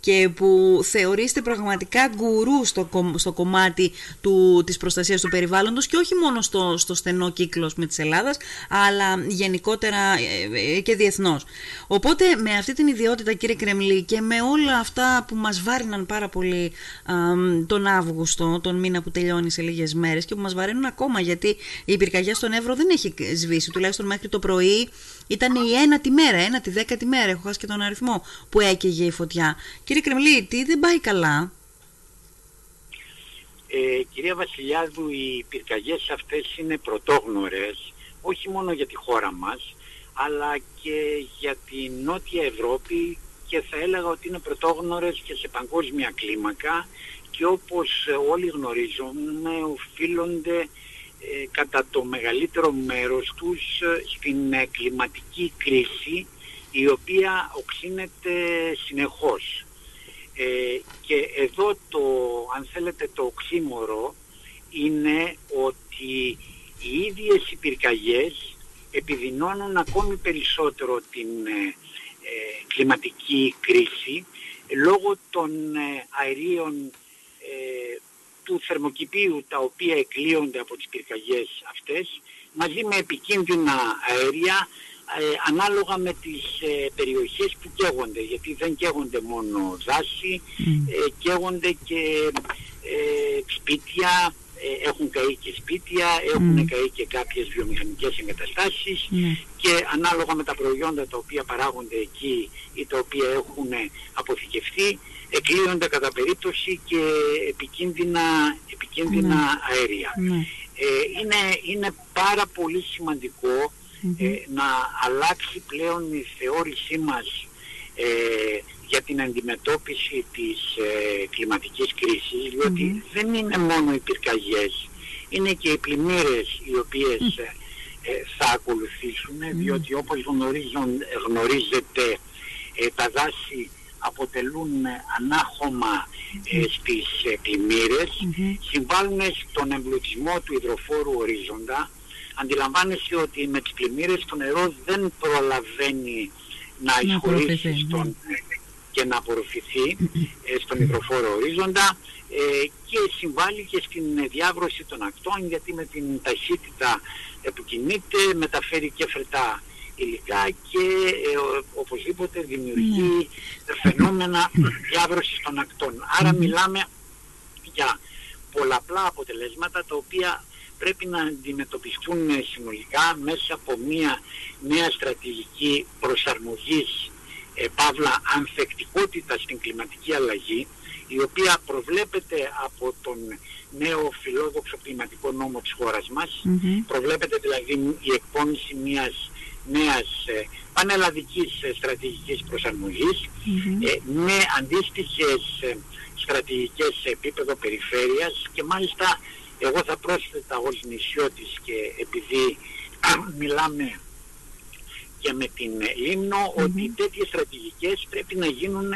και που θεωρείστε πραγματικά γκουρού στο, στο κομμάτι του, της προστασίας του περιβάλλοντος και όχι μόνο στο, στο στενό κύκλος με της Ελλάδας αλλά γενικότερα ε, ε, και διεθνώς. Οπότε με αυτή την ιδιότητα κύριε Κρεμλή και με όλα αυτά που μας βάρυναν πάρα πολύ τον Αύγουστο, τον μήνα που τελειώνει σε λίγες μέρες και που μας βαρύνουν ακόμα γιατί η πυρκαγιά στον Εύρο δεν έχει σβήσει, τουλάχιστον μέχρι το πρωί ήταν η ένατη μέρα, ένατη δέκατη μέρα, έχω χάσει και τον αριθμό που έκαιγε η φωτιά. Κύριε Κρεμλή, τι δεν πάει καλά; Ε, κυρία Βασιλιάδου, οι πυρκαγιές αυτές είναι πρωτόγνωρες, όχι μόνο για τη χώρα μας, αλλά και για τη Νότια Ευρώπη και θα έλεγα ότι είναι πρωτόγνωρες και σε παγκόσμια κλίμακα και όπως όλοι γνωρίζουμε οφείλονται ε, κατά το μεγαλύτερο μέρος τους ε, στην ε, κλιματική κρίση η οποία οξύνεται συνεχώς. και εδώ το, αν θέλετε, το οξύμορο είναι ότι οι ίδιες οι πυρκαγιές επιδεινώνουν ακόμη περισσότερο την κλιματική κρίση λόγω των αερίων του θερμοκηπίου τα οποία εκλείονται από τις πυρκαγιές αυτές μαζί με επικίνδυνα αέρια ε, ανάλογα με τις ε, περιοχές που καίγονται γιατί δεν καίγονται μόνο δάση, ε, καίγονται και ε, σπίτια, έχουν καεί και σπίτια, έχουν καεί και κάποιες βιομηχανικές εγκαταστάσεις και ανάλογα με τα προϊόντα τα οποία παράγονται εκεί ή τα οποία έχουν αποθηκευτεί εκλείονται κατά περίπτωση και επικίνδυνα, επικίνδυνα ναι. αέρια. Ναι. Ε, είναι, είναι πάρα πολύ ε, να αλλάξει πλέον η θεώρησή μας ε, για την αντιμετώπιση της ε, κλιματικής κρίσης, διότι δεν είναι μόνο οι πυρκαγιές, είναι και οι πλημμύρες οι οποίες θα ακολουθήσουν, διότι όπως γνωρίζετε τα δάση αποτελούν ανάχωμα ε, στις ε, πλημμύρες, συμβάλλουν στον εμπλουτισμό του υδροφόρου ορίζοντα. Αντιλαμβάνεσαι ότι με τις πλημμύρες το νερό δεν προλαβαίνει να εισχωρήσει στον, και να απορροφηθεί ε, στον υδροφόρο ορίζοντα ε, και συμβάλλει και στην διάβρωση των ακτών γιατί με την ταχύτητα που κινείται μεταφέρει και φρετά υλικά και ε, οπωσδήποτε δημιουργεί ναι. φαινόμενα διάβρωσης των ακτών. Άρα μιλάμε για πολλαπλά αποτελέσματα τα οποία πρέπει να αντιμετωπιστούν συνολικά μέσα από μια νέα στρατηγική προσαρμογής ε, παύλα ανθεκτικότητα στην κλιματική αλλαγή η οποία προβλέπεται από τον νέο φιλόδοξο κλιματικό νόμο της χώρας μας. Προβλέπεται δηλαδή η εκπόνηση μιας νέας ε, πανελλαδικής ε, στρατηγικής ε, με αντίστοιχες ε, στρατηγικές σε επίπεδο περιφέρειας και μάλιστα εγώ θα πρόσθετα ως νησιώτης και επειδή μιλάμε και με την λιμνο ότι τέτοιες στρατηγικές πρέπει να γίνουν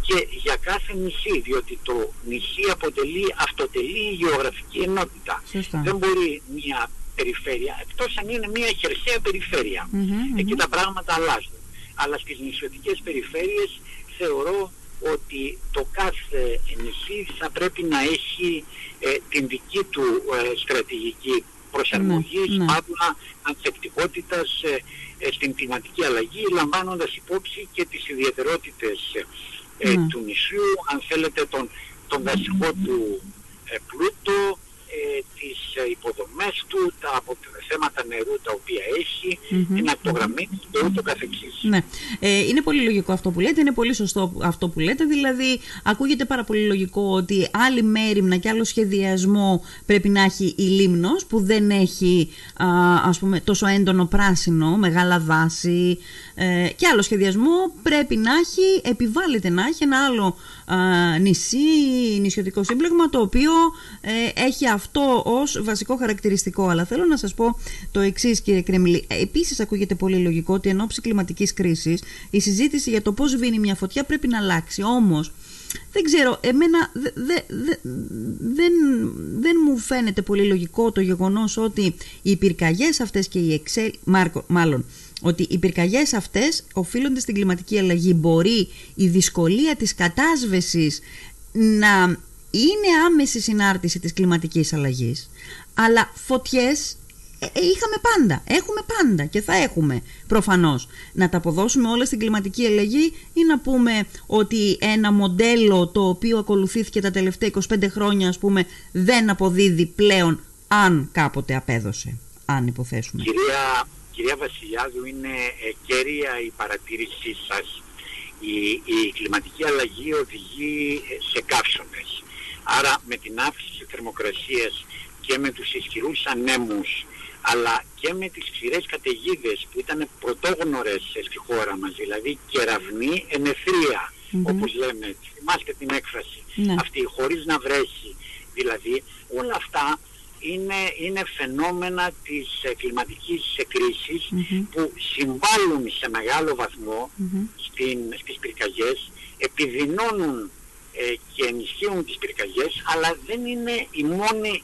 και για κάθε νησί, διότι το νησί αποτελεί, αυτοτελεί γεωγραφική ενότητα. Δεν μπορεί μια περιφέρεια, εκτός αν είναι μια χερσαία Εκεί τα πράγματα αλλάζουν. Αλλά στις νησιωτικές περιφέρειες θεωρώ ότι το κάθε νησί θα πρέπει να έχει ε, την δική του ε, στρατηγική προσαρμογής, mm-hmm. παύλα, ανθεκτικότητας ε, ε, στην κλιματική αλλαγή, λαμβάνοντας υπόψη και τις ιδιαιτερότητες του νησιού, αν θέλετε τον, τον βασικό του πλούτο, ε, τις ε, υποδομές του, τα θέματα νερού τα οποία έχει, mm-hmm. την ακτογραμμή και ούτω καθεξής. Ναι. Ε, είναι πολύ λογικό αυτό που λέτε, είναι πολύ σωστό αυτό που λέτε, δηλαδή ακούγεται πάρα πολύ λογικό ότι άλλη μέρημνα και άλλο σχεδιασμό πρέπει να έχει η Λίμνος που δεν έχει α, ας πούμε τόσο έντονο πράσινο, μεγάλα δάση ε, και άλλο σχεδιασμό πρέπει να έχει, επιβάλλεται να έχει ένα άλλο νησί, νησιωτικό σύμπλεγμα το οποίο ε, έχει αυτό ως βασικό χαρακτηριστικό. Αλλά θέλω να σας πω το εξής, κύριε Κρεμλή. Επίσης ακούγεται πολύ λογικό ότι εν ώψη κλιματικής κρίσης η συζήτηση για το πώς βίνει μια φωτιά πρέπει να αλλάξει. Όμως δεν ξέρω, εμένα δεν, δεν μου φαίνεται πολύ λογικό το γεγονός ότι οι πυρκαγιές αυτές και οι εξέλ... Μάρκο, μάλλον, ότι οι πυρκαγιές αυτές οφείλονται στην κλιματική αλλαγή. Μπορεί η δυσκολία της κατάσβεσης να είναι άμεση συνάρτηση της κλιματικής αλλαγής, αλλά φωτιές ε, ε, είχαμε πάντα, έχουμε πάντα και θα έχουμε προφανώς. Να τα αποδώσουμε όλα στην κλιματική αλλαγή ή να πούμε ότι ένα μοντέλο το οποίο ακολουθήθηκε τα τελευταία 25 χρόνια ας πούμε δεν αποδίδει πλέον αν κάποτε απέδωσε, αν υποθέσουμε. Κυρία, κυρία Βασιλιάδου είναι ε, κέρια η παρατήρησή σας. Η, η κλιματική αλλαγή οδηγεί σε καύσονες. Άρα με την αύξηση της θερμοκρασίας και με τους ισχυρούς ανέμους αλλά και με τις ξηρές καταιγίδες που ήταν πρωτόγνωρες στη χώρα μας, δηλαδή κεραυνή ενεθρία, όπως λέμε, θυμάστε την έκφραση ναι. αυτή, χωρίς να βρέχει. Δηλαδή όλα αυτά είναι, είναι φαινόμενα της ε, κλιματικής κρίσης που συμβάλλουν σε μεγάλο βαθμό στην, στις πυρκαγιές, επιδεινώνουν ε, και ενισχύουν τις πυρκαγιές, αλλά δεν είναι οι μόνοι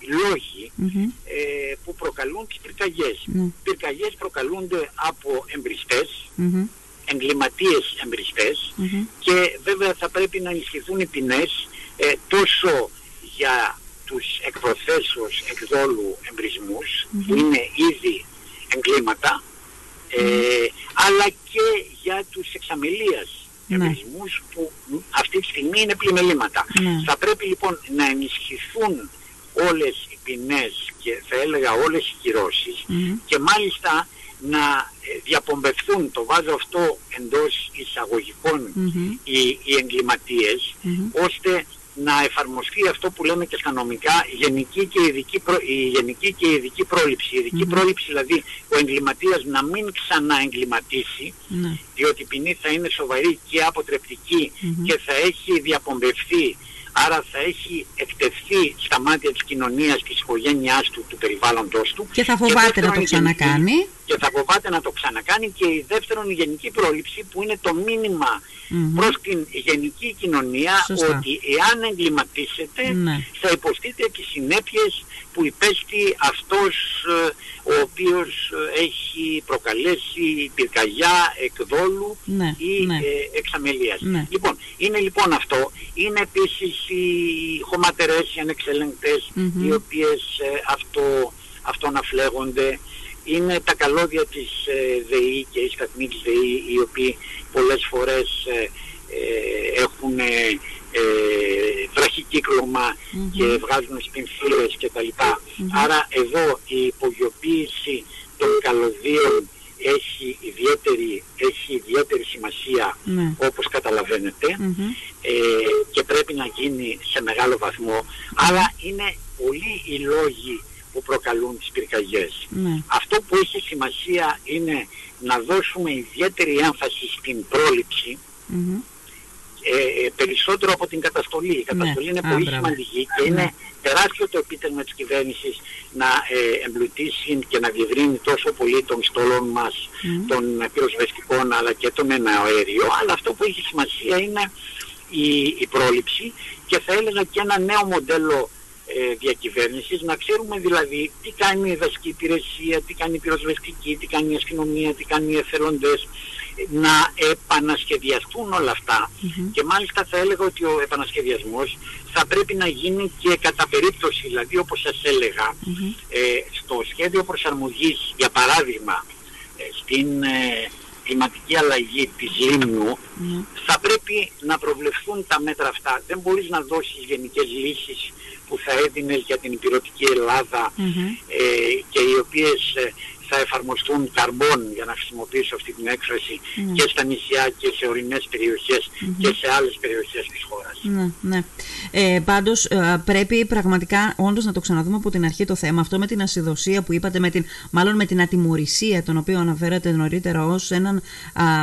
ε, που προκαλούν τις πυρκαγιές. Mm. Πυρκαγιές προκαλούνται από εμπριστές, mm-hmm. εγκληματίες και βέβαια θα πρέπει να ενισχυθούν οι ποινές ε, τόσο για τους εκπροθέσεως εκδόλου που είναι ήδη εγκλήματα, ε, αλλά και για τους εξαμελίας ναι. που αυτή τη στιγμή είναι πλημελήματα. Ναι. Θα πρέπει λοιπόν να ενισχυθούν όλες οι ποινές και θα έλεγα όλες οι κυρώσεις και μάλιστα να ε, διαπομπευθούν, το βάζω αυτό εντός οι, οι εγκληματίες, ώστε να εφαρμοστεί αυτό που λέμε και στα νομικά γενική και ειδική η γενική και ειδική πρόληψη. Η ειδικη πρόληψη δηλαδή ο εγκληματίας να μην ξαναεγκληματίσει mm διότι η ποινή θα είναι σοβαρή και αποτρεπτικη και θα έχει διαπομπευθεί Άρα θα έχει εκτεθεί στα μάτια της κοινωνίας, της οικογένειάς του, του περιβάλλοντος του. Και θα φοβάται να το ξανακάνει. Και θα φοβάται να το ξανακάνει και η δεύτερον η γενική πρόληψη που είναι το μήνυμα mm-hmm. προς την γενική κοινωνία ότι εάν εγκληματίσετε ναι. θα υποστείτε τις συνέπειες που υπέστη αυτός ε, ο οποίος ε, έχει προκαλέσει πυρκαγιά εκδόλου ναι, ή ναι. Ε, εξαμελίας. Ναι. Λοιπόν, είναι λοιπόν αυτό. Είναι επίσης οι χωματερές, οι ανεξελεγκτες οι οποίες αυτό, αυτό να φλέγονται. Είναι τα καλώδια της ΔΕΗ και η σταθμή της ΔΕΗ οι οποίοι πολλές φορές έχουν ε, βραχικύκλωμα και βγάζουν σπινθύρες και τα λοιπά. Άρα εδώ η υπογειοποίηση των καλωδίων έχει ιδιαίτερη, έχει ιδιαίτερη σημασία ναι. όπως ε, και πρέπει να γίνει σε μεγάλο βαθμό. Αλλά είναι πολλοί οι λόγοι που προκαλούν τις πυρκαγιές. Ναι. Αυτό που έχει σημασία είναι να δώσουμε ιδιαίτερη έμφαση στην πρόληψη ε, περισσότερο από την καταστολή. Η καταστολή είναι πολύ σημαντική και είναι ναι. τεράστιο το επίτευγμα της κυβέρνησης να ε, εμπλουτίσει και να διευρύνει τόσο πολύ των στόλων μας, των πυροσβεστικών αλλά και των εναέριο. Αλλά αυτό που έχει σημασία είναι η, η πρόληψη και θα έλεγα και ένα νέο μοντέλο ε, διακυβέρνησης, να ξέρουμε δηλαδή τι κάνει η δασική υπηρεσία, τι κάνει η πυροσβεστική, τι κάνει η αστυνομία, τι κάνει οι εθελοντές, να επανασχεδιαστούν όλα και μάλιστα θα έλεγα ότι ο επανασχεδιασμός θα πρέπει να γίνει και κατά περίπτωση, δηλαδή όπως σας ελεγα ε, στο σχέδιο προσαρμογής, για παράδειγμα, ε, στην ε, κλιματική αλλαγή της λιμνου θα πρέπει να προβλεφθούν τα μέτρα αυτά. Δεν μπορείς να δώσεις γενικές λύσεις που θα έδινες για την υπηρετική και οι οποίες θα εφαρμοστούν καρμπών για να χρησιμοποιήσω αυτή την έκφραση ναι. και στα νησιά και σε ορεινές και σε άλλες περιοχές της χώρας. Ναι, ναι. Ε, πάντως ε, πρέπει πραγματικά όντως να το ξαναδούμε από την αρχή το θέμα αυτό με την ασυδοσία που είπατε, με την, μάλλον με την ατιμορρησία τον οποίο αναφέρατε νωρίτερα ως έναν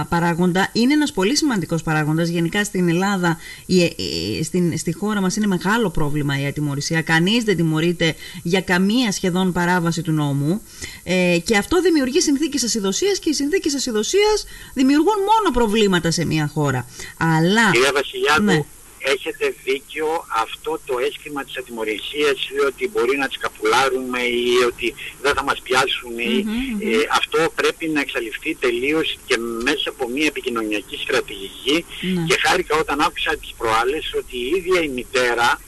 παράγοντα. Είναι ένας πολύ σημαντικός παράγοντας. Γενικά στην Ελλάδα, η, στην, στη χώρα μας είναι μεγάλο πρόβλημα η ατιμορρησία. Κανείς δεν τιμωρείται για καμία σχεδόν παράβαση του νόμου ε, και αυτό δημιουργεί συνθήκες ασυδοσίας και οι συνθήκες ασυδοσίας δημιουργούν μόνο προβλήματα σε μια χώρα. Αλλά... Κυρία Βασιλιάδου, ναι. έχετε δίκιο αυτό το αίσθημα της ατιμορρησίας ή ότι μπορεί να τις καπουλάρουμε ή ότι δεν θα μας πιάσουν ή, ε, αυτό πρέπει να εξαλειφθεί τελείως και μέσα από μια επικοινωνιακή στρατηγική Ναι. και χάρηκα όταν άκουσα τις προάλλες ότι η ίδια η μητέρα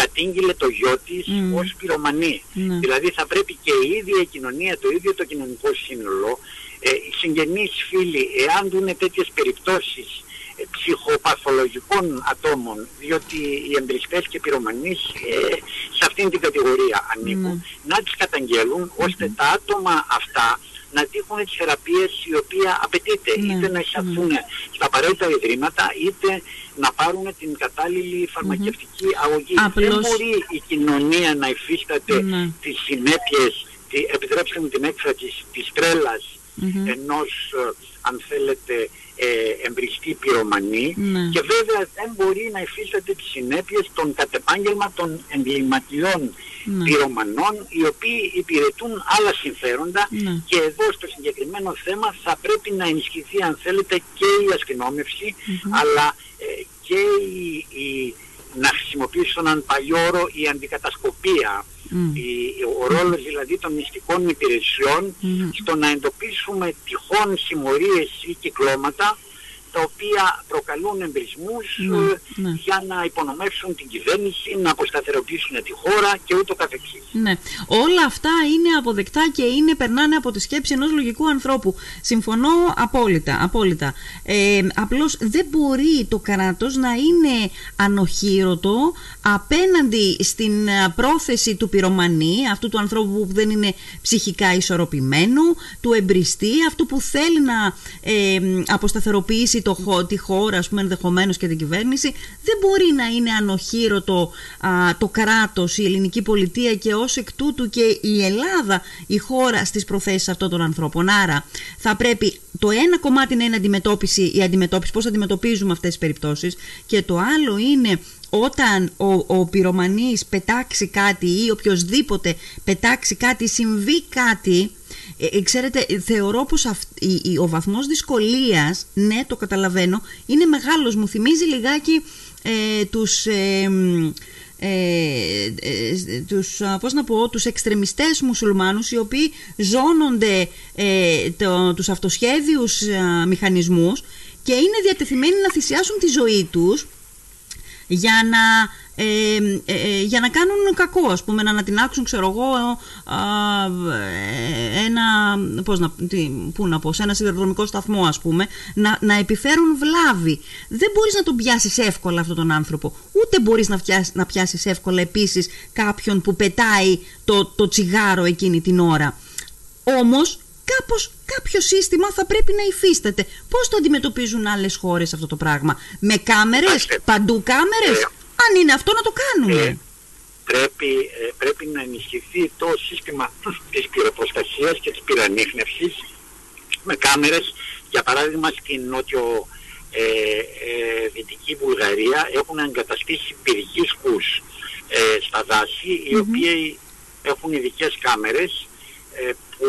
κατήγγειλε το γιο της Μμμ. ως πυρομανή. Ναι. Δηλαδή θα πρέπει και η ίδια η κοινωνία, το ίδιο το κοινωνικό σύνολο, ε, οι συγγενείς φίλοι, εάν δουν τέτοιες περιπτώσεις ε, ψυχοπαθολογικών ατόμων, διότι οι εμπριστές και πυρομανείς ε, σε αυτήν την κατηγορία ανήκουν, να τις καταγγέλουν ώστε τα άτομα αυτά να τύχουν τις θεραπείες οι οποία απαιτείται, Ναι, είτε να εισαχθούν στα απαραίτητα ιδρύματα, είτε να πάρουν την κατάλληλη φαρμακευτική αγωγή. Δεν Απλώς- μπορεί η κοινωνία να υφίσταται Ναι. τις συνέπειες, τη, επιτρέψτε μου την έκφραση, της τρέλας Μμμ. ενός, ε, αν θέλετε, ε, εμπριστή πυρομανή Ναι. και βέβαια δεν μπορεί να υφίσταται τις συνέπειες των κατ' επάγγελμα των εγκληματιών Ναι. πυρομανών οι οποίοι υπηρετούν άλλα συμφέροντα Ναι. και εδώ στο συγκεκριμένο θέμα θα πρέπει να ενισχυθεί αν θέλετε και η αστυνόμευση αλλά ε, και η, η- να χρησιμοποιήσω έναν παλιό όρο η αντικατασκοπία Μμ. η- ο ρόλος δηλαδή των μυστικών υπηρεσιών Μμμ. στο να εντοπίσουμε τυχόν συμμορίες ή κυκλώματα τα οποία προκαλούν εμπρισμούς Ναι, ε, ναι. για να υπονομεύσουν την κυβέρνηση, να αποσταθεροποιήσουν τη χώρα και ούτω καθεξής. Ναι. Όλα αυτά είναι αποδεκτά και είναι, περνάνε από τη σκέψη ενός λογικού ανθρώπου. Συμφωνώ απόλυτα. απόλυτα. Ε, απλώς δεν μπορεί το κράτος να είναι ανοχήρωτο απέναντι στην ε, πρόθεση του πυρομανή, αυτού του ανθρώπου που δεν είναι ψυχικά ισορροπημένου, του εμπριστή, αυτού που θέλει να ε, αποσταθεροποιήσει το, χω- τη χώρα, ας πούμε, ενδεχομένως και την κυβέρνηση, δεν μπορεί να είναι ανοχήρωτο α, το κράτος, η ελληνική πολιτεία και ως εκ τούτου και η Ελλάδα, η χώρα στις προθέσεις αυτών των ανθρώπων. Άρα θα πρέπει το ένα κομμάτι να είναι αντιμετώπιση, η αντιμετώπιση, πώς αντιμετωπίζουμε αυτές τις περιπτώσεις και το άλλο είναι όταν ο, ο πυρομανής πετάξει κάτι ή οποιοδήποτε πετάξει κάτι, συμβεί κάτι, ε, ε, ξέρετε, ε, θεωρώ πως αυ- η- η- ο βαθμός δυσκολίας, ναι το καταλαβαίνω, είναι μεγάλος. Μου θυμίζει λιγάκι ε, τους... ε, μ, ε, ε, τους, α, πώς να πω, τους εξτρεμιστές μουσουλμάνους οι οποίοι ζώνονται ε, το, τους αυτοσχέδιους α, μηχανισμούς και είναι διατεθειμένοι να θυσιάσουν τη ζωή τους για να, ε, ε, ε, για να κάνουν κακό, ας πούμε, να ανατινάξουν, ξέρω εγώ, α, ε, ένα, πώς να, τι, πού να πω, σε ένα σιδηροδρομικό σταθμό, ας πούμε, να, να επιφέρουν βλάβη. Δεν μπορείς να τον πιάσεις εύκολα αυτόν τον άνθρωπο. Ούτε μπορείς να, πιάσεις, να πιάσεις εύκολα επίσης κάποιον που πετάει το, το τσιγάρο εκείνη την ώρα. Όμως κάπως κάποιο σύστημα θα πρέπει να υφίσταται. Πώς το αντιμετωπίζουν άλλες χώρες αυτό το πράγμα; Με κάμερες, Κοιτάξτε, παντού κάμερες; Ε, Αν είναι αυτό να το κάνουμε. Ε, πρέπει, ε, πρέπει να ενισχυθεί το σύστημα της πυροπροστασίας και της πυρανίχνευσης με κάμερες. Για παράδειγμα στην νότιο ε, ε, δυτική Βουλγαρία έχουν εγκαταστήσει πυργίσκους ε, στα δάση οι οποίοι έχουν ειδικές κάμερες ε, που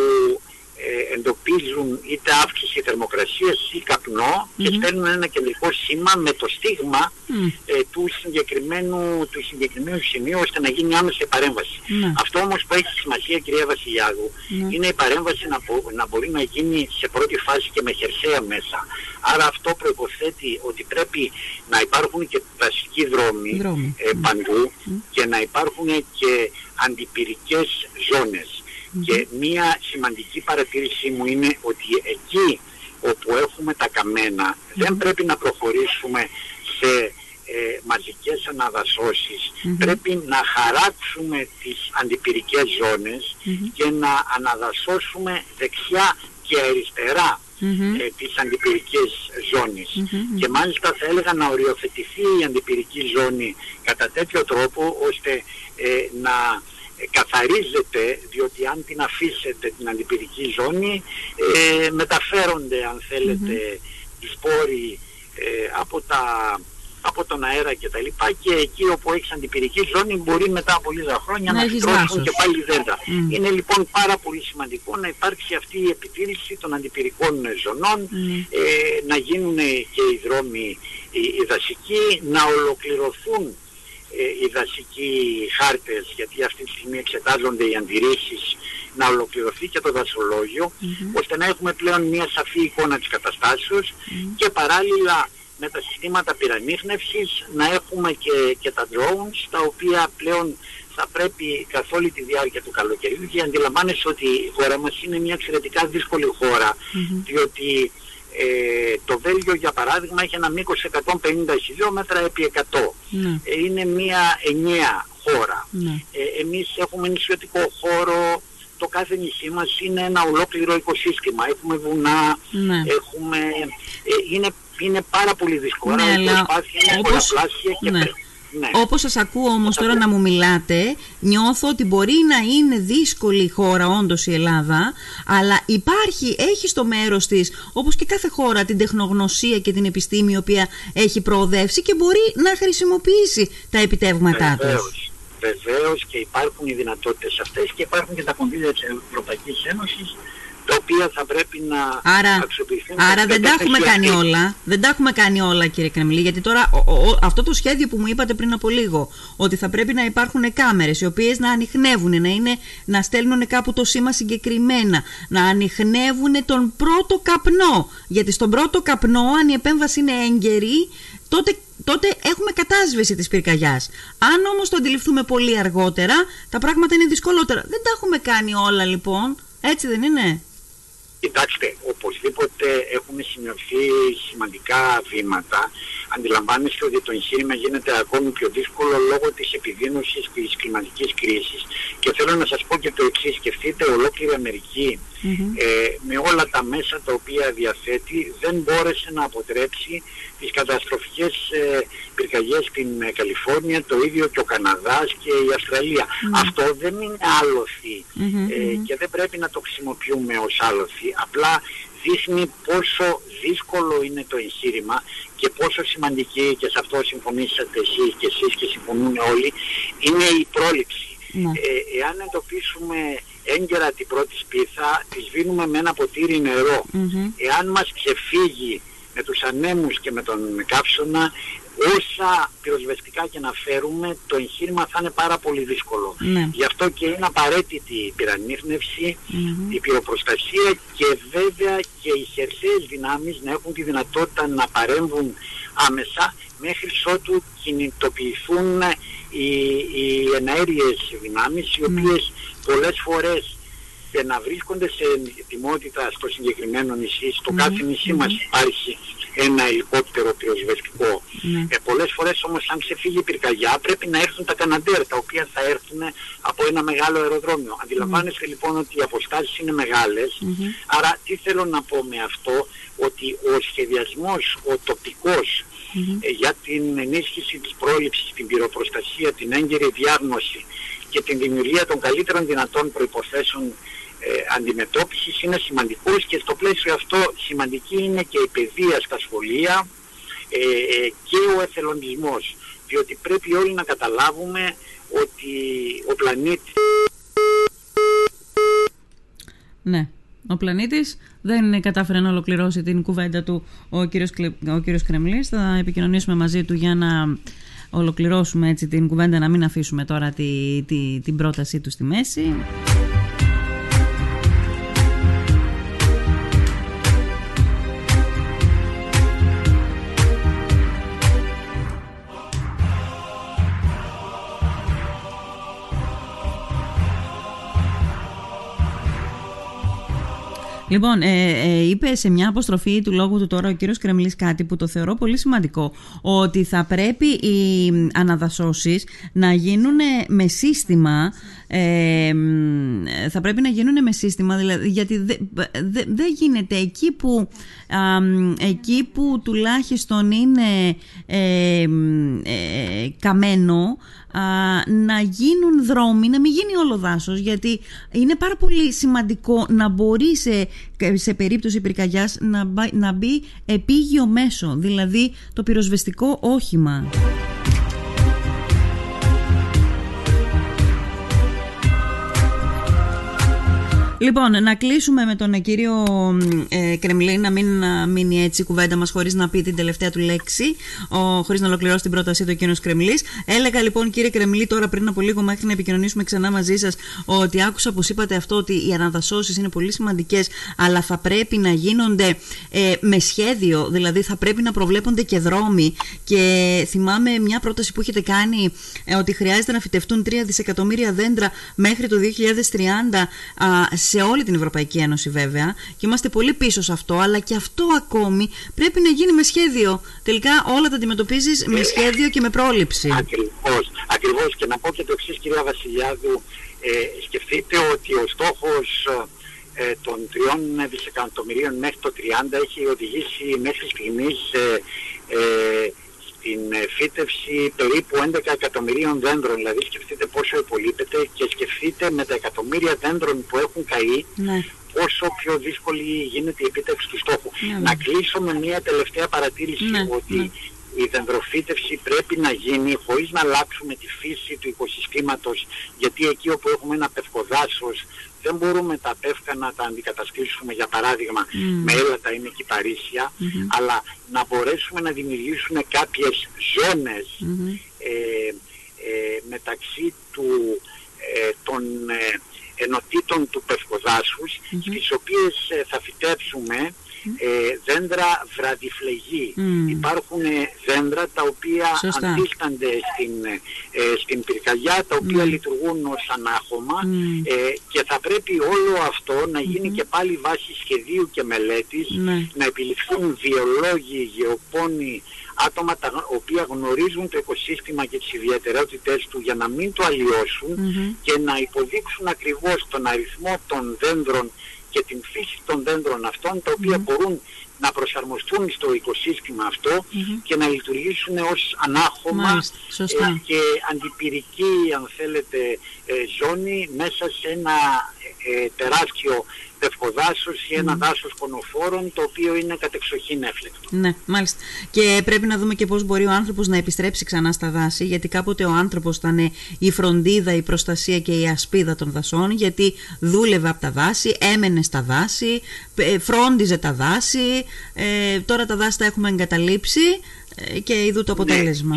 ε, εντοπίζουν είτε αύξηση θερμοκρασίας ή καπνό και στέλνουν ένα κεντρικό σήμα με το στίγμα Μμ. ε, του, συγκεκριμένου, του συγκεκριμένου σημείου ώστε να γίνει άμεση παρέμβαση. Ναι. Αυτό όμως που έχει σημασία κυρία Βασιλιάδου Ναι. είναι η παρέμβαση να, μπο- να μπορεί να γίνει σε πρώτη φάση και με χερσαία μέσα. Άρα αυτό προϋποθέτει ότι πρέπει να υπάρχουν και δασικοί δρόμοι, Δρόμοι. ε, παντού και να υπάρχουν και αντιπυρικές ζώνες. Και μία σημαντική παρατήρησή μου είναι ότι εκεί όπου έχουμε τα καμένα δεν πρέπει να προχωρήσουμε σε ε, μαζικές αναδασώσεις. Πρέπει να χαράξουμε τις αντιπυρικές ζώνες και να αναδασώσουμε δεξιά και αριστερά Μμμ. ε, τις αντιπυρικές ζώνες. Και μάλιστα θα έλεγα να οριοθετηθεί η αντιπυρική ζώνη κατά τέτοιο τρόπο ώστε ε, να ε, καθαρίζεται διότι αν την αφήσετε την αντιπυρική ζώνη ε, μεταφέρονται αν θέλετε οι σπόροι ε, από τα από τον αέρα και τα λοιπά και εκεί όπου έχεις αντιπυρική ζώνη μπορεί μετά από λίγα χρόνια Να να, έχεις φυτρώσουν δάσος. και πάλι δέντρα. Μμ. Είναι λοιπόν πάρα πολύ σημαντικό να υπάρξει αυτή η επιτήρηση των αντιπυρικών ζωνών, Μμ. ε, να γίνουν και οι δρόμοι οι, οι δασικοί, να ολοκληρωθούν ε, οι δασικοί χάρτες, γιατί αυτή τη στιγμή εξετάζονται οι αντιρρήσεις, να ολοκληρωθεί και το δασολόγιο, ώστε να έχουμε πλέον μια σαφή εικόνα της καταστάσεως και παράλληλα με τα συστήματα πυραμίχνευσης να έχουμε και, και τα drones, τα οποία πλέον θα πρέπει καθ' όλη τη διάρκεια του καλοκαιριού και αντιλαμβάνεσαι ότι η χώρα μας είναι μια εξαιρετικά δύσκολη χώρα, διότι ε, το Βέλγιο για παράδειγμα έχει ένα μήκος 150 χιλιόμετρα επί 100. Ναι. Ε, είναι μια ενιαία χώρα. Ναι. Ε, εμείς έχουμε νησιωτικό χώρο, το κάθε νησί μας είναι ένα ολόκληρο οικοσύστημα. Έχουμε βουνά, Ναι. έχουμε... ε, είναι, είναι πάρα πολύ δύσκολο. Ναι, Άρα η αλλά προσπάθεια είναι όπως- πολλαπλάσια και ναι. πρέπει- ναι. Όπως σας ακούω όμως τώρα να μου μιλάτε, νιώθω ότι μπορεί να είναι δύσκολη η χώρα όντως η Ελλάδα, αλλά υπάρχει, έχει στο μέρος της, όπως και κάθε χώρα, την τεχνογνωσία και την επιστήμη η οποία έχει προοδεύσει και μπορεί να χρησιμοποιήσει τα επιτεύγματά τους. Βεβαίως, βεβαίως και υπάρχουν οι δυνατότητες αυτές και υπάρχουν και τα κονδύλια της Ευρωπαϊκής Ένωσης τα οποία θα πρέπει να Άρα, αξιοποιηθούν. άρα στην δεν τα έχουμε κατεύθυνση κάνει αυτή. όλα. Δεν τα έχουμε κάνει όλα, κύριε Κρεμλή. Γιατί τώρα ο- ο- αυτό το σχέδιο που μου είπατε πριν από λίγο, ότι θα πρέπει να υπάρχουν κάμερες οι οποίες να ανοιχνεύουν, να, είναι, να στέλνουν κάπου το σήμα συγκεκριμένα, να ανοιχνεύουν τον πρώτο καπνό. Γιατί στον πρώτο καπνό, αν η επέμβαση είναι έγκαιρη, τότε, τότε έχουμε κατάσβεση της πυρκαγιάς. Αν όμως το αντιληφθούμε πολύ αργότερα, τα πράγματα είναι δυσκολότερα. Δεν τα έχουμε κάνει όλα λοιπόν. Έτσι δεν είναι; Κοιτάξτε, οπωσδήποτε έχουν σημειωθεί σημαντικά βήματα. Αντιλαμβάνεστε ότι το εγχείρημα γίνεται ακόμη πιο δύσκολο λόγω της επιδείνωσης της κλιματικής κρίσης. Και θέλω να σας πω και το εξής, σκεφτείτε ολόκληρη Αμερική ε, με όλα τα μέσα τα οποία διαθέτει δεν μπόρεσε να αποτρέψει τις καταστροφικές ε, πυρκαγιές στην ε, Καλιφόρνια, το ίδιο και ο Καναδάς και η Αυστραλία. Αυτό δεν είναι άλοθη Μμμ, ε, και δεν πρέπει να το χρησιμοποιούμε ως άλοθη. Απλά δείχνει πόσο δύσκολο είναι το εγχείρημα και πόσο σημαντική και σε αυτό συμφωνήσατε εσείς και εσείς και συμφωνούν όλοι είναι η πρόληψη. Ναι. Ε, εάν εντοπίσουμε έγκαιρα την πρώτη σπίθα, τη σβήνουμε με ένα ποτήρι νερό. Μμμ. Εάν μας ξεφύγει με τους ανέμους και με τον καύσωνα, όσα πυροσβεστικά και να φέρουμε, το εγχείρημα θα είναι πάρα πολύ δύσκολο. Ναι. Γι' αυτό και είναι απαραίτητη η πυρανίχνευση, Μμμ. η πυροπροστασία και βέβαια και οι χερσαίες δυνάμεις να έχουν τη δυνατότητα να παρέμβουν άμεσα μέχρι ότου κινητοποιηθούν οι, οι εναέριες δυνάμεις οι οποίες πολλές φορές και να βρίσκονται σε ετοιμότητα στο συγκεκριμένο νησί, στο κάθε νησί μας υπάρχει ένα ελικόπτερο πυροσβεστικό. Ναι. Ε, πολλές φορές όμως αν ξεφύγει η πυρκαγιά πρέπει να έρθουν τα καναντέρ τα οποία θα έρθουν από ένα μεγάλο αεροδρόμιο. Αντιλαμβάνεστε λοιπόν ότι οι αποστάσεις είναι μεγάλες. Άρα τι θέλω να πω με αυτό ότι ο σχεδιασμός, ο τοπικός ε, για την ενίσχυση της πρόληψης, την πυροπροστασία, την έγκαιρη διάγνωση και την δημιουργία των καλύτερων δυνατών προϋποθέσεων ε, αντιμετώπισης είναι σημαντικός και στο πλαίσιο αυτό σημαντική είναι και η παιδεία στα σχολεία ε, ε, και ο εθελοντισμός διότι πρέπει όλοι να καταλάβουμε ότι ο πλανήτης Ναι. Ο πλανήτης δεν κατάφερε να ολοκληρώσει την κουβέντα του ο κύριος, Κλε... ο κύριος Κρεμλής. Θα επικοινωνήσουμε μαζί του για να ολοκληρώσουμε έτσι την κουβέντα, να μην αφήσουμε τώρα τη, τη, την πρότασή του στη μέση. Λοιπόν, ε, ε, είπε σε μια αποστροφή του λόγου του τώρα ο κύριος Κρεμλής κάτι που το θεωρώ πολύ σημαντικό, ότι θα πρέπει οι αναδασώσεις να γίνουν με σύστημα, ε, θα πρέπει να γίνουν με σύστημα, δηλαδή, γιατί δεν δε, δε γίνεται εκεί που, α, εκεί που τουλάχιστον είναι ε, ε, καμένο να γίνουν δρόμοι, να μην γίνει όλο δάσος γιατί είναι πάρα πολύ σημαντικό να μπορεί σε, σε περίπτωση πυρκαγιάς να, να μπει επίγειο μέσο, δηλαδή το πυροσβεστικό όχημα. Λοιπόν, να κλείσουμε με τον κύριο ε, Κρεμλή, να μην μείνει έτσι η κουβέντα μας χωρίς να πει την τελευταία του λέξη, χωρίς να ολοκληρώσει την πρότασή του ο κύριος Κρεμλής. Έλεγα λοιπόν, κύριε Κρεμλή, τώρα πριν από λίγο, μέχρι να επικοινωνήσουμε ξανά μαζί σας, ότι άκουσα πω είπατε αυτό ότι οι αναδασώσεις είναι πολύ σημαντικές, αλλά θα πρέπει να γίνονται ε, με σχέδιο, δηλαδή θα πρέπει να προβλέπονται και δρόμοι. Και θυμάμαι μια πρόταση που έχετε κάνει ε, ότι χρειάζεται να φυτευτούν 3 δισεκατομμύρια δέντρα μέχρι το 2030 σε όλη την Ευρωπαϊκή Ένωση βέβαια και είμαστε πολύ πίσω σε αυτό, αλλά και αυτό ακόμη πρέπει να γίνει με σχέδιο. Τελικά όλα τα αντιμετωπίζεις με σχέδιο και με πρόληψη. Ακριβώς, ακριβώς. Και να πω και το εξής κυρία Βασιλιάδου, ε, σκεφτείτε ότι ο στόχος ε, των 3 δισεκατομμυρίων μέχρι το 30 έχει οδηγήσει μέχρι στιγμής ε, ε την ε, φύτευση περίπου 11 εκατομμυρίων δέντρων. Δηλαδή σκεφτείτε πόσο υπολείπεται και σκεφτείτε με τα εκατομμύρια δέντρων που έχουν καεί ναι. πόσο πιο δύσκολη γίνεται η επίτευξη του στόχου. Ναι, να κλείσω με μια τελευταία παρατήρηση ναι, ότι η δεντροφύτευση πρέπει να γίνει χωρίς να αλλάξουμε τη φύση του οικοσυστήματος γιατί εκεί όπου έχουμε ένα πευκοδάσος δεν μπορούμε τα πεύκα να τα αντικαταστήσουμε για παράδειγμα mm. με έλατα ή με κυπαρίσια mm-hmm. αλλά να μπορέσουμε να δημιουργήσουμε κάποιες ζώνες mm-hmm. ε, ε, μεταξύ του, ε, των ε, ενωτήτων του πευκοδάσους mm-hmm. στις οποίες ε, θα φυτέψουμε ε, δέντρα βραδιφλεγή. Υπάρχουν ε, δέντρα τα οποία αντίστανται στην, ε, στην πυρκαγιά, τα οποία λειτουργούν ως ανάχωμα. Ε, και θα πρέπει όλο αυτό να γίνει και πάλι βάση σχεδίου και μελέτης, ναι. να επιληφθούν βιολόγοι, γεωπόνοι, άτομα τα οποία γνωρίζουν το οικοσύστημα και τις ιδιαιτερότητες του για να μην το αλλοιώσουν και να υποδείξουν ακριβώς τον αριθμό των δέντρων και την φύση των δέντρων αυτών τα οποία μπορούν να προσαρμοστούν στο οικοσύστημα και να λειτουργήσουν ως ανάχωμα ε, και αντιπυρική αν θέλετε ε, ζώνη μέσα σε ένα ε, τεράστιο πευκοδάσος ή ένα mm. δάσος κονοφόρων το οποίο είναι κατεξοχήν έφλεκτο. Ναι, μάλιστα. Και πρέπει να δούμε και πώς μπορεί ο άνθρωπος να επιστρέψει ξανά στα δάση γιατί κάποτε ο άνθρωπος ήταν η φροντίδα, η προστασία και η ασπίδα των δασών γιατί δούλευε από τα δάση, έμενε στα δάση, ε, φρόντιζε τα δάση, ε, τώρα τα δάση τα έχουμε εγκαταλείψει ε, και είδου το ναι, αποτέλεσμα.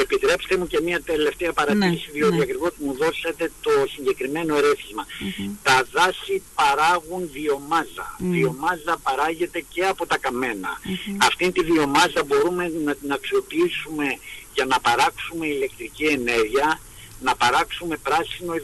Επιτρέψτε μου και μια τελευταία παρατήρηση, ναι, διότι ναι. ακριβώς μου δώσατε το συγκεκριμένο Τα δάση παράγουν βιομάζα. Mm. Βιομάζα παράγεται και από τα καμένα. Αυτή τη βιομάζα μπορούμε να την αξιοποιήσουμε για να παράξουμε ηλεκτρική ενέργεια, να παράξουμε πράσινο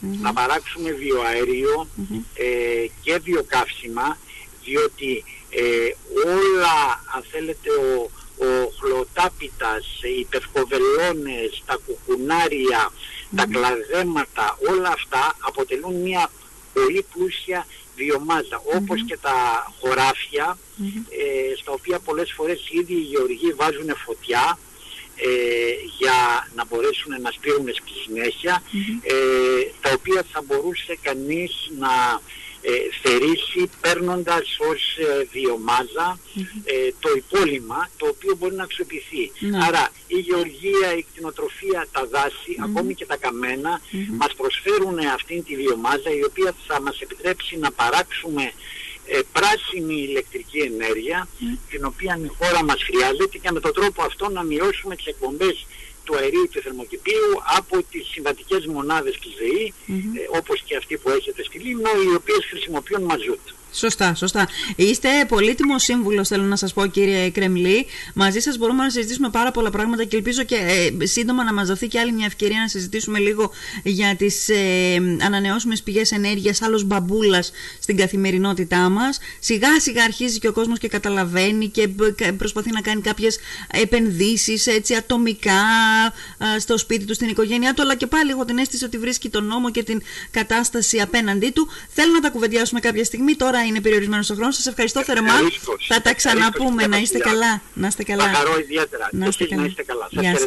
να παράξουμε βιοαέριο ε, και βιοκαύσιμα, διότι ε, όλα, αν θέλετε, ο, ο χλωτάπιτας, οι πευκοβελώνες, τα κουκουνάρια, τα κλαδέματα, όλα αυτά αποτελούν μια πολύ πλούσια όπως και τα χωράφια, ε, στα οποία πολλές φορές ήδη οι γεωργοί βάζουν φωτιά, ε, για να μπορέσουν να σπείρουν στη συνέχεια, ε, τα οποία θα μπορούσε κανείς να ε, θερήσει παίρνοντας ως ε, βιομάζα ε, το υπόλοιμα το οποίο μπορεί να αξιοποιηθεί. Ναι. Άρα η γεωργία, η κτηνοτροφία, τα δάση, ακόμη και τα καμένα μας προσφέρουν αυτή τη βιομάζα η οποία θα μας επιτρέψει να παράξουμε ε, πράσινη ηλεκτρική ενέργεια την οποία η χώρα μας χρειάζεται και με τον τρόπο αυτό να μειώσουμε τις εκπομπές του αερίου του θερμοκηπίου από τις συμβατικές μονάδες της ΔΕΗ, mm-hmm. όπως και αυτή που έχετε στη Λίμνο, οι οποίες χρησιμοποιούν μαζούτ. Σωστά, σωστά. Είστε πολύτιμο σύμβουλος, θέλω να σας πω, κύριε Κρεμλή. Μαζί σας μπορούμε να συζητήσουμε πάρα πολλά πράγματα και ελπίζω και ε, σύντομα να μας δοθεί και άλλη μια ευκαιρία να συζητήσουμε λίγο για τις ε, ανανεώσιμες πηγές ενέργειας, άλλος μπαμπούλας στην καθημερινότητά μας. Σιγά σιγά αρχίζει και ο κόσμος και καταλαβαίνει και προσπαθεί να κάνει κάποιες επενδύσεις έτσι ατομικά στο σπίτι του, στην οικογένειά του, αλλά και πάλι έχω την αίσθηση ότι βρίσκει τον νόμο και την κατάσταση απέναντί του. Θέλω να τα κουβεντιάσουμε κάποια στιγμή. Τώρα είναι περιορισμένος ο χρόνος. Σας ευχαριστώ θερμά. Θα τα ξαναπούμε. Να είστε καλά. Να είστε καλά. Να είστε καλά. Σας